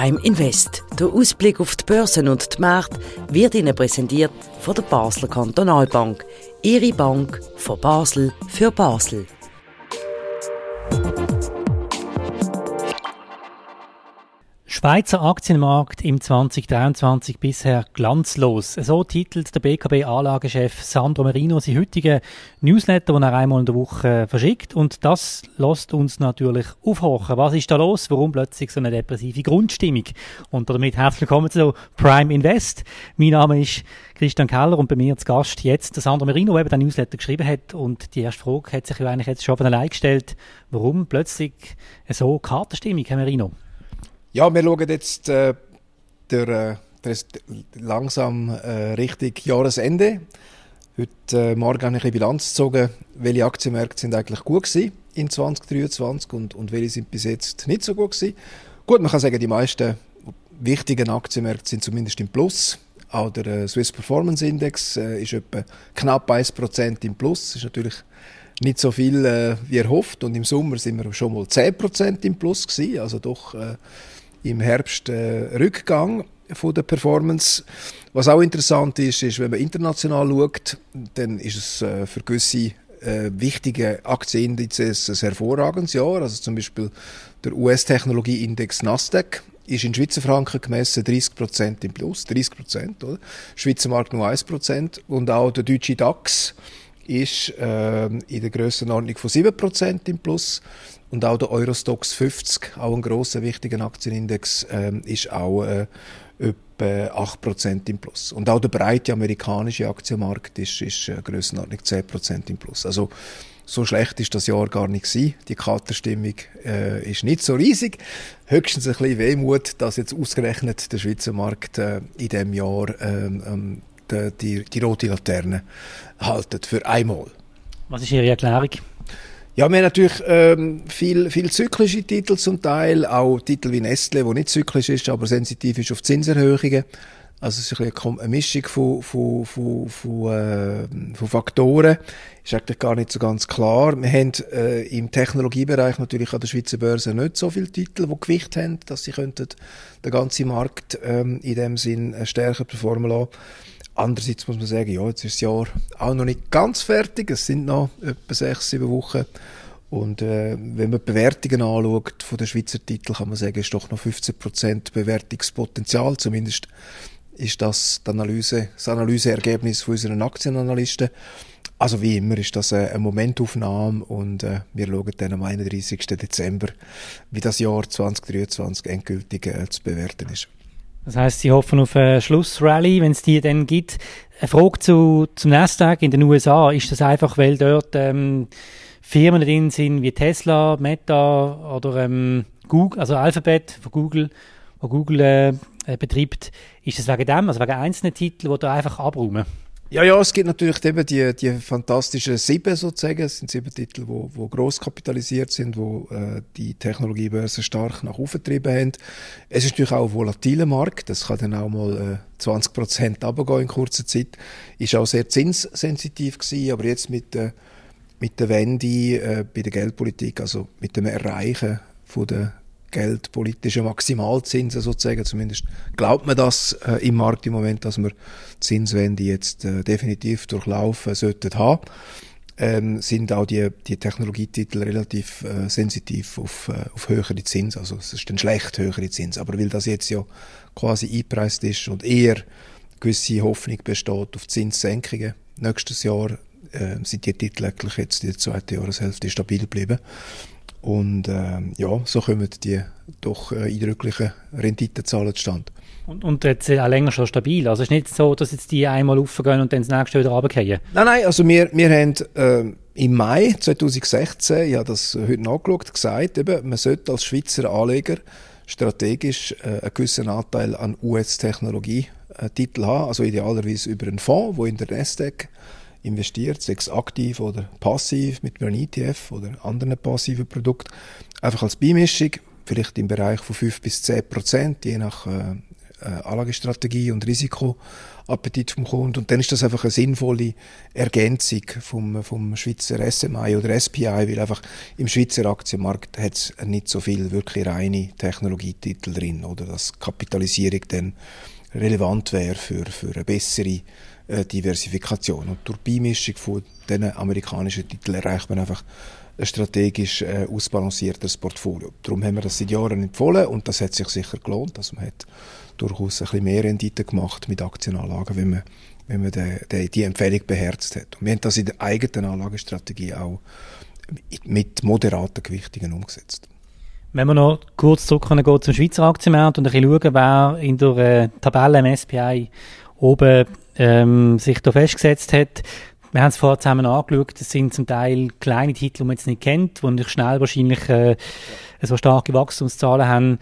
Prime Invest. Der Ausblick auf die Börsen und die Märkte wird Ihnen präsentiert von der Basler Kantonalbank. Ihre Bank von Basel für Basel. Schweizer Aktienmarkt im 2023 bisher glanzlos. So titelt der BKB-Anlagechef Sandro Merino sein heutigen Newsletter, den er einmal in der Woche verschickt. Und das lässt uns natürlich aufhorchen. Was ist da los? Warum plötzlich so eine depressive Grundstimmung? Und damit herzlich willkommen zu Prime Invest. Mein Name ist Christian Keller und bei mir zu Gast jetzt der Sandro Merino, der eben den Newsletter geschrieben hat. Und die erste Frage hat sich ja eigentlich jetzt schon von allein gestellt. Warum plötzlich so Kartenstimmung, Herr Merino? Ja, wir schauen jetzt äh, der, äh, der langsam äh, Richtung Jahresende. Heute äh, Morgen habe ich eine Bilanz gezogen, welche Aktienmärkte sind eigentlich gut gewesen in 2023 und, und welche sind bis jetzt nicht so gut gewesen. Gut, man kann sagen, die meisten wichtigen Aktienmärkte sind zumindest im Plus. Auch der äh, Swiss Performance Index äh, ist etwa knapp 1% im Plus. Ist natürlich nicht so viel äh, wie erhofft und im Sommer sind wir schon mal 10% im Plus gewesen, also doch äh, im Herbst äh, Rückgang von der Performance. Was auch interessant ist, ist, wenn man international schaut, dann ist es äh, für gewisse äh, wichtige Aktienindizes ein hervorragendes Jahr. Also zum Beispiel der US-Technologieindex Nasdaq ist in Schweizer Franken gemessen 30% im Plus, 30%, oder? Schweizer Markt nur 1%. Und auch der deutsche DAX ist äh, in der Grössenordnung von 7% im Plus. Und auch der Eurostox 50, auch ein grosser, wichtiger Aktienindex, ähm, ist auch äh, etwa 8% im Plus. Und auch der breite amerikanische Aktienmarkt ist, ist äh, Grössenordnung 10% im Plus. Also so schlecht ist das Jahr gar nicht gewesen. Die Katerstimmung äh, ist nicht so riesig. Höchstens ein bisschen Wehmut, dass jetzt ausgerechnet der Schweizer Markt äh, in dem Jahr ähm, ähm, die, die, die rote Laterne haltet für einmal. Was ist Ihre Erklärung? Ja, wir haben natürlich ähm, viel, viel zyklische Titel zum Teil, auch Titel wie Nestle, wo nicht zyklisch ist, aber sensitiv ist auf Zinserhöhungen. Also es ist ein eine Mischung von, von, von, von, äh, von Faktoren. Ist eigentlich gar nicht so ganz klar. Wir haben äh, im Technologiebereich natürlich an der Schweizer Börse nicht so viele Titel, die Gewicht haben, dass sie könnten den ganzen Markt ähm, in dem Sinn äh, stärker performen lassen. Andererseits muss man sagen, ja, jetzt ist das Jahr auch noch nicht ganz fertig. Es sind noch etwa sechs, sieben Wochen. Und äh, wenn man die Bewertungen anschaut von den Schweizer Titeln, kann man sagen, ist doch noch 15% Bewertungspotenzial. Zumindest ist das, die Analyse, das Analyseergebnis von unseren Aktienanalysten. Also wie immer ist das eine Momentaufnahme und äh, wir schauen dann am 31. Dezember, wie das Jahr 2023 endgültig äh, zu bewerten ist. Das heißt, Sie hoffen auf eine Schlussrally, wenn es die dann gibt. Eine Frage zu, zum Nasdaq in den USA. Ist das einfach, weil dort ähm, Firmen drin sind wie Tesla, Meta oder ähm, Google, also Alphabet von Google, wo Google äh, betreibt. Ist das wegen dem, also wegen einzelnen Titeln, die da einfach abräumen? Ja, ja, es gibt natürlich eben die, die fantastischen sieben sozusagen. Es sind sieben Titel, wo, wo gross kapitalisiert sind, wo äh, die Technologiebörse stark nach oben getrieben haben. Es ist natürlich auch ein volatiler Markt. Das kann dann auch mal äh, 20 Prozent runtergehen in kurzer Zeit. Ist auch sehr zinssensitiv gewesen, aber jetzt mit, äh, mit der Wende äh, bei der Geldpolitik, also mit dem Erreichen von der geldpolitische Maximalzinsen sozusagen. Zumindest glaubt man das äh, im Markt im Moment, dass wir Zinswende jetzt äh, definitiv durchlaufen sollten haben. Ähm, sind auch die, die Technologietitel relativ äh, sensitiv auf, äh, auf höhere Zins. Also es ist ein schlecht höhere Zins. Aber weil das jetzt ja quasi eingepreist ist und eher gewisse Hoffnung besteht auf Zinssenkungen nächstes Jahr, äh, sind die Titel eigentlich jetzt in der zweiten Jahreshälfte stabil geblieben. Und äh, ja, so kommen die doch äh, eindrücklichen Renditenzahlen zustande. Und, und jetzt auch länger schon stabil? Also es ist nicht so, dass jetzt die einmal aufgehen und dann das nächste wieder runterfallen? Nein, nein, also wir, wir haben äh, im Mai 2016, ich habe das heute nachgeschaut, gesagt, eben, man sollte als Schweizer Anleger strategisch äh, einen gewissen Anteil an US-Technologie-Titel haben, also idealerweise über einen Fonds, wo in der Nasdaq investiert, sechs aktiv oder passiv mit einem ETF oder anderen passiven Produkten, einfach als Beimischung, vielleicht im Bereich von 5 bis 10 Prozent, je nach äh, äh, Anlagestrategie und Risikoappetit vom Kunden. Und dann ist das einfach eine sinnvolle Ergänzung vom, vom Schweizer SMI oder SPI, weil einfach im Schweizer Aktienmarkt hat es nicht so viel wirklich reine Technologietitel drin, oder dass Kapitalisierung dann relevant wäre für, für eine bessere äh, Diversifikation. Und durch Beimischung von diesen amerikanischen Titeln erreicht man einfach ein strategisch äh, ausbalanciertes Portfolio. Darum haben wir das seit Jahren empfohlen und das hat sich sicher gelohnt. Also man hat durchaus ein bisschen mehr Rendite gemacht mit Aktienanlagen, wenn man, wenn man die, die, die Empfehlung beherzt hat. Und wir haben das in der eigenen Anlagestrategie auch mit moderaten Gewichtungen umgesetzt. Wenn wir noch kurz zurückgehen zum Schweizer Aktienmarkt und ein bisschen schauen, wer in der äh, Tabelle im SPI oben ähm, sich da festgesetzt hat, wir haben es vorher zusammen angeschaut, das sind zum Teil kleine Titel, die man jetzt nicht kennt, die nicht schnell wahrscheinlich äh, so starke Wachstumszahlen haben.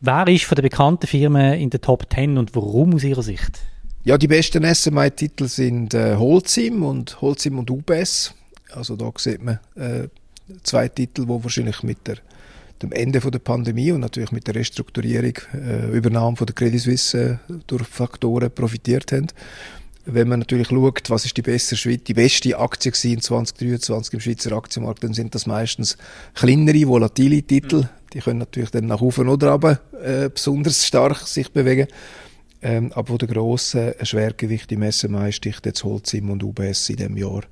Wer ist von den bekannten Firmen in der Top 10 und warum aus Ihrer Sicht? Ja, die besten SMI-Titel sind äh, Holcim und Holcim und UBS. Also da sieht man äh, zwei Titel, die wahrscheinlich mit der, dem Ende von der Pandemie und natürlich mit der Restrukturierung, äh, Übernahme von der Credit Suisse äh, durch Faktoren profitiert haben wenn man natürlich schaut, was ist die beste, die beste Aktie in 2023 im Schweizer Aktienmarkt, dann sind das meistens kleinere, volatile Titel. Mhm. Die können natürlich dann nach oben oder runter äh, besonders stark sich bewegen. Ähm, aber wo der grosse Schwergewicht im SMI sticht jetzt Holcim und UBS in diesem Jahr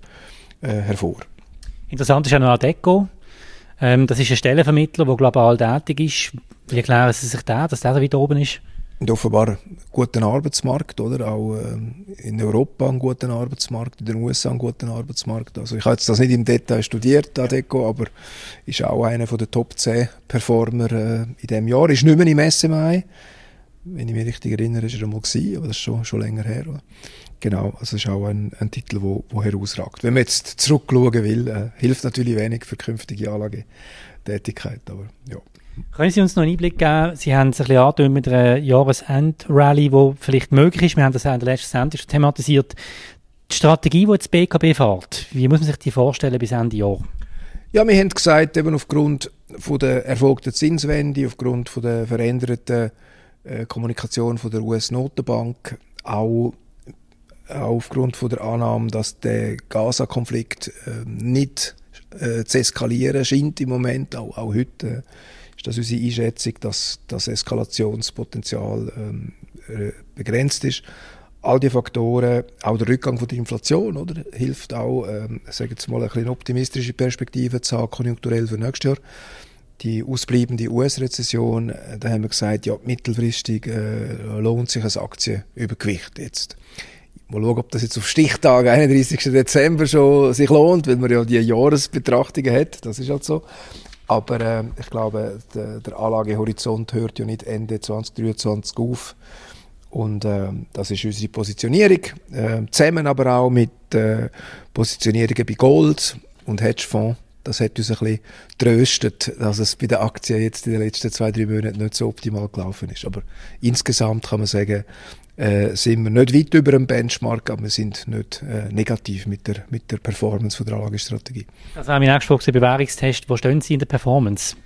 äh, hervor. Interessant ist auch noch Adeco. Ähm, das ist ein Stellenvermittler, der global tätig ist. Wie erklären Sie sich da, dass der da wieder oben ist? Und offenbar einen guten Arbeitsmarkt, oder? Auch ähm, in Europa einen guten Arbeitsmarkt, in den USA einen guten Arbeitsmarkt. Also ich habe jetzt das nicht im Detail studiert, Adeco, aber ist auch einer der Top 10 Performer äh, in diesem Jahr. Ist nicht mehr im SMI. Wenn ich mich richtig erinnere, ist er einmal gewesen, aber das ist schon, schon länger her. Genau, also ist auch ein, ein Titel, wo, wo herausragt. Wenn man jetzt zurückschauen will, äh, hilft natürlich wenig für künftige Anlagetätigkeit, aber ja. Können Sie uns noch einen Einblick geben? Sie haben es ein bisschen mit einer Jahresend-Rally, die vielleicht möglich ist. Wir haben das ja in der letzten Sendung schon thematisiert. Die Strategie, die jetzt BKB fährt, wie muss man sich die vorstellen bis Ende Jahr? Ja, wir haben gesagt, eben aufgrund von der erfolgten Zinswende, aufgrund von der veränderten äh, Kommunikation von der US-Notenbank, auch, auch aufgrund von der Annahme, dass der Gaza-Konflikt äh, nicht äh, zu eskalieren scheint im Moment, auch, auch heute ist das unsere Einschätzung, dass das Eskalationspotenzial ähm, äh, begrenzt ist. All die Faktoren, auch der Rückgang von der Inflation, oder, hilft auch, ähm, sagen jetzt mal, ein bisschen optimistische Perspektive zu haben, konjunkturell für nächstes Jahr. Die ausbleibende US-Rezession, äh, da haben wir gesagt, ja, mittelfristig äh, lohnt sich ein Aktienübergewicht jetzt. Mal schauen, ob das jetzt auf Stichtag 31. Dezember schon sich lohnt, weil man ja die Jahresbetrachtungen hat. Das ist halt so. Aber äh, ich glaube, der, der Anlagehorizont hört ja nicht Ende 2023 auf. Und äh, das ist unsere Positionierung. Äh, zusammen aber auch mit äh, Positionierungen bei Gold und Hedgefonds. Das hat uns ein bisschen tröstet, dass es bei den Aktien jetzt in den letzten zwei, drei Monaten nicht so optimal gelaufen ist. Aber insgesamt kann man sagen, äh, sind wir nicht weit über dem Benchmark, aber wir sind nicht äh, negativ mit der, mit der Performance von der Anlagestrategie. Das war mein nächster Bewährungstest. Wo stehen Sie in der Performance?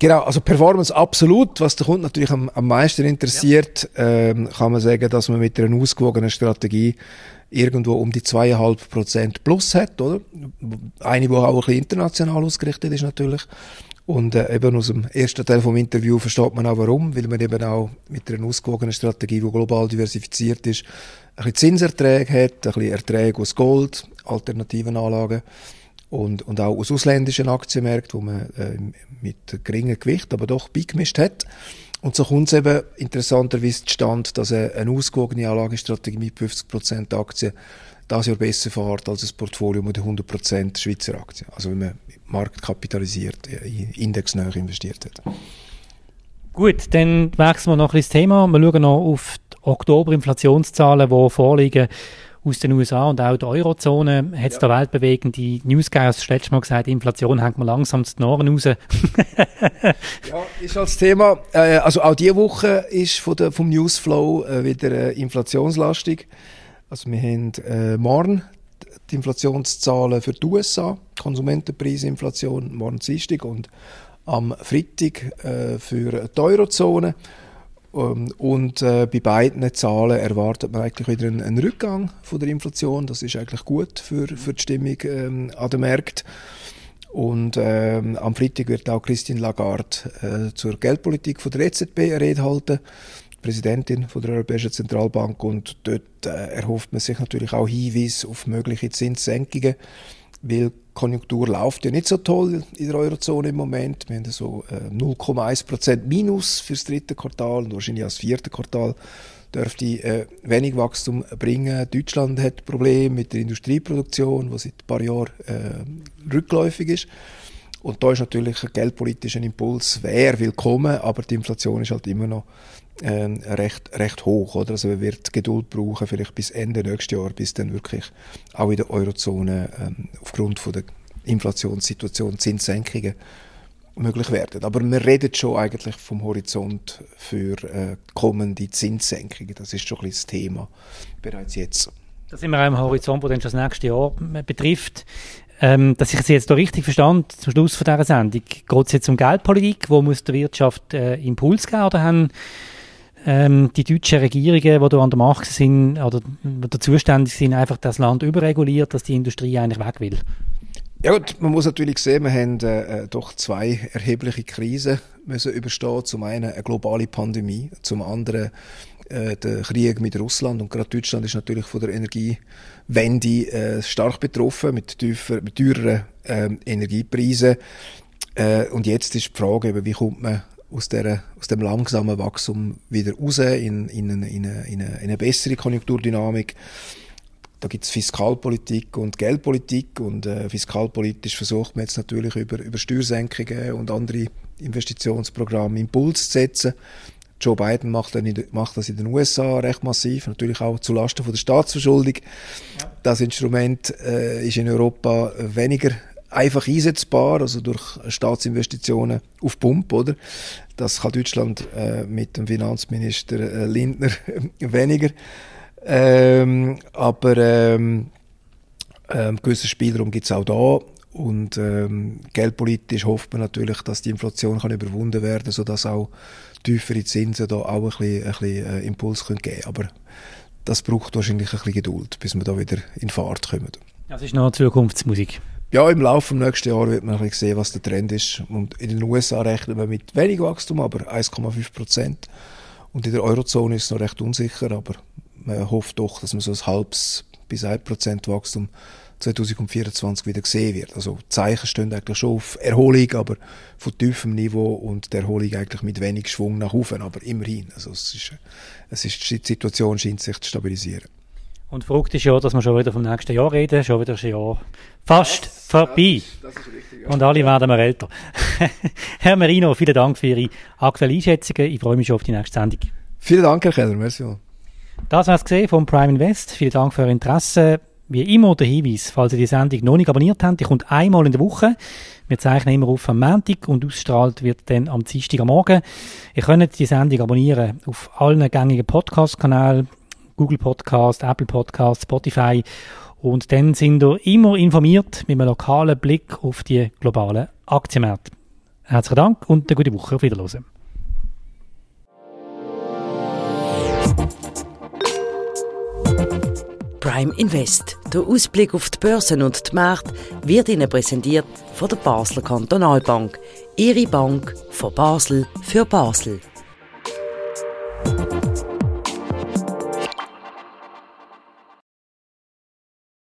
Genau, also Performance absolut. Was der Kunde natürlich am, am meisten interessiert, ja. ähm, kann man sagen, dass man mit einer ausgewogenen Strategie irgendwo um die zweieinhalb Prozent plus hat, oder? Eine, die auch ein bisschen international ausgerichtet ist natürlich. Und äh, eben aus dem ersten Teil vom Interview versteht man auch warum, weil man eben auch mit einer ausgewogenen Strategie, die global diversifiziert ist, ein bisschen Zinserträge hat, ein bisschen Erträge aus Gold, alternativen Anlagen und, und auch aus ausländischen Akttenmärkten, wo man äh, mit geringem Gewicht, aber doch beigemischt hat. Und so kommt es eben interessanterweise zustande, dass eine, ausgewogene Anlagestrategie mit 50% Aktien das Jahr besser fährt als ein Portfolio mit 100% Schweizer Aktien. Also wenn man marktkapitalisiert, indexnah investiert hat. Gut, dann wechseln wir noch ein das Thema. Wir schauen noch auf die Oktober-Inflationszahlen, die vorliegen aus den USA und auch der Eurozone. Hat es ja. da weltbewegende News gegeben? Das letzte Mal gesagt, Inflation hängt man langsam zu den Ohren raus. ja, ist als Thema. Äh, also auch diese Woche ist von der, vom Newsflow äh, wieder äh, inflationslastig. Also wir haben äh, morgen die Inflationszahlen für die USA, Konsumentenpreisinflation morgen Dienstag und am Freitag äh, für die Eurozone. Ähm, und äh, bei beiden Zahlen erwartet man eigentlich wieder einen, einen, Rückgang von der Inflation. Das ist eigentlich gut für, für die Stimmung ähm, an den Märkten. Und ähm, am Freitag wird auch Christine Lagarde äh, zur Geldpolitik von der EZB eine Rede halten. Präsidentin von der Europäischen Zentralbank und dort äh, erhofft man sich natürlich auch Hinweise auf mögliche Zinssenkungen, weil Konjunktur läuft ja nicht so toll in der Eurozone im Moment. Wir haben so äh, 0,1% Minus fürs dritte Quartal und wahrscheinlich auch das vierte Quartal dürfte äh, wenig Wachstum bringen. Deutschland hat Probleme mit der Industrieproduktion, die seit ein paar Jahren äh, rückläufig ist. Und da ist natürlich ein geldpolitischer Impuls, wäre willkommen, aber die Inflation ist halt immer noch äh, recht, recht hoch. Oder? Also man wird Geduld brauchen, vielleicht bis Ende nächstes Jahr, bis dann wirklich auch in der Eurozone ähm, aufgrund von der Inflationssituation Zinssenkungen möglich werden. Aber wir reden schon eigentlich vom Horizont für äh, kommende Zinssenkungen. Das ist schon ein das Thema bereits jetzt. Da sind wir auch im Horizont, der dann schon das nächste Jahr betrifft. Ähm, dass ich es jetzt da richtig verstand, zum Schluss von dieser Sendung, geht es jetzt um Geldpolitik, wo muss der Wirtschaft äh, Impuls geben oder haben ähm, die deutschen Regierungen, die da an der Macht sind oder die zuständig sind, einfach das Land überreguliert, dass die Industrie eigentlich weg will? Ja gut, man muss natürlich sehen, wir haben äh, äh, doch zwei erhebliche Krisen müssen überstehen. Zum einen eine globale Pandemie, zum anderen äh, der Krieg mit Russland und gerade Deutschland ist natürlich von der Energiewende äh, stark betroffen mit, tiefer, mit teureren äh, Energiepreisen. Und jetzt ist die Frage, wie kommt man aus, der, aus dem langsamen Wachstum wieder raus in, in, eine, in, eine, in eine bessere Konjunkturdynamik. Da gibt es Fiskalpolitik und Geldpolitik und äh, fiskalpolitisch versucht man jetzt natürlich über, über Steuersenkungen und andere Investitionsprogramme Impuls zu setzen. Joe Biden macht, macht das in den USA recht massiv, natürlich auch zulasten von der Staatsverschuldung. Ja. Das Instrument äh, ist in Europa weniger einfach einsetzbar, also durch Staatsinvestitionen auf Pump, oder? Das kann Deutschland äh, mit dem Finanzminister äh, Lindner weniger. Ähm, aber ähm, ähm, gewisser Spielraum gibt es auch da. Und ähm, geldpolitisch hofft man natürlich, dass die Inflation kann überwunden werden sodass auch tiefere Zinsen da auch ein bisschen, ein bisschen äh, Impuls können geben Aber das braucht wahrscheinlich ein bisschen Geduld, bis wir da wieder in Fahrt kommen. Das ist noch Zukunftsmusik. Ja, im Laufe des nächsten Jahres wird man ein bisschen sehen, was der Trend ist. Und in den USA rechnet man mit wenig Wachstum, aber 1,5 Prozent. Und in der Eurozone ist es noch recht unsicher, aber man hofft doch, dass man so ein halbes bis ein Prozent Wachstum 2024 wieder gesehen wird. Also Zeichen stehen eigentlich schon auf Erholung, aber von tiefem Niveau und der Erholung eigentlich mit wenig Schwung nach oben, aber immerhin. Also es ist, es ist, die Situation scheint sich zu stabilisieren. Und verrückt ist ja, dass wir schon wieder vom nächsten Jahr reden, schon wieder ein Jahr fast das, vorbei. Das, das richtig, ja. Und alle werden wir älter. Herr Merino, vielen Dank für Ihre aktuellen Einschätzungen. Ich freue mich schon auf die nächste Sendung. Vielen Dank, Herr Keller. Merci. Das war es vom Prime Invest. Vielen Dank für Ihr Interesse. Wie immer der Hinweis, falls ihr die Sendung noch nicht abonniert habt, die kommt einmal in der Woche. Wir zeichnen immer auf am Montag und ausstrahlt wird dann am Dienstag am Morgen. Ihr könnt die Sendung abonnieren auf allen gängigen Podcast-Kanälen, Google Podcast, Apple Podcast, Spotify. Und dann sind ihr immer informiert mit einem lokalen Blick auf die globalen Aktienmärkte. Herzlichen Dank und eine gute Woche. Auf Wiedersehen. Prime Invest. Der Ausblick auf die Börsen und die Märkte wird Ihnen präsentiert von der Basler Kantonalbank. Ihre Bank von Basel für Basel.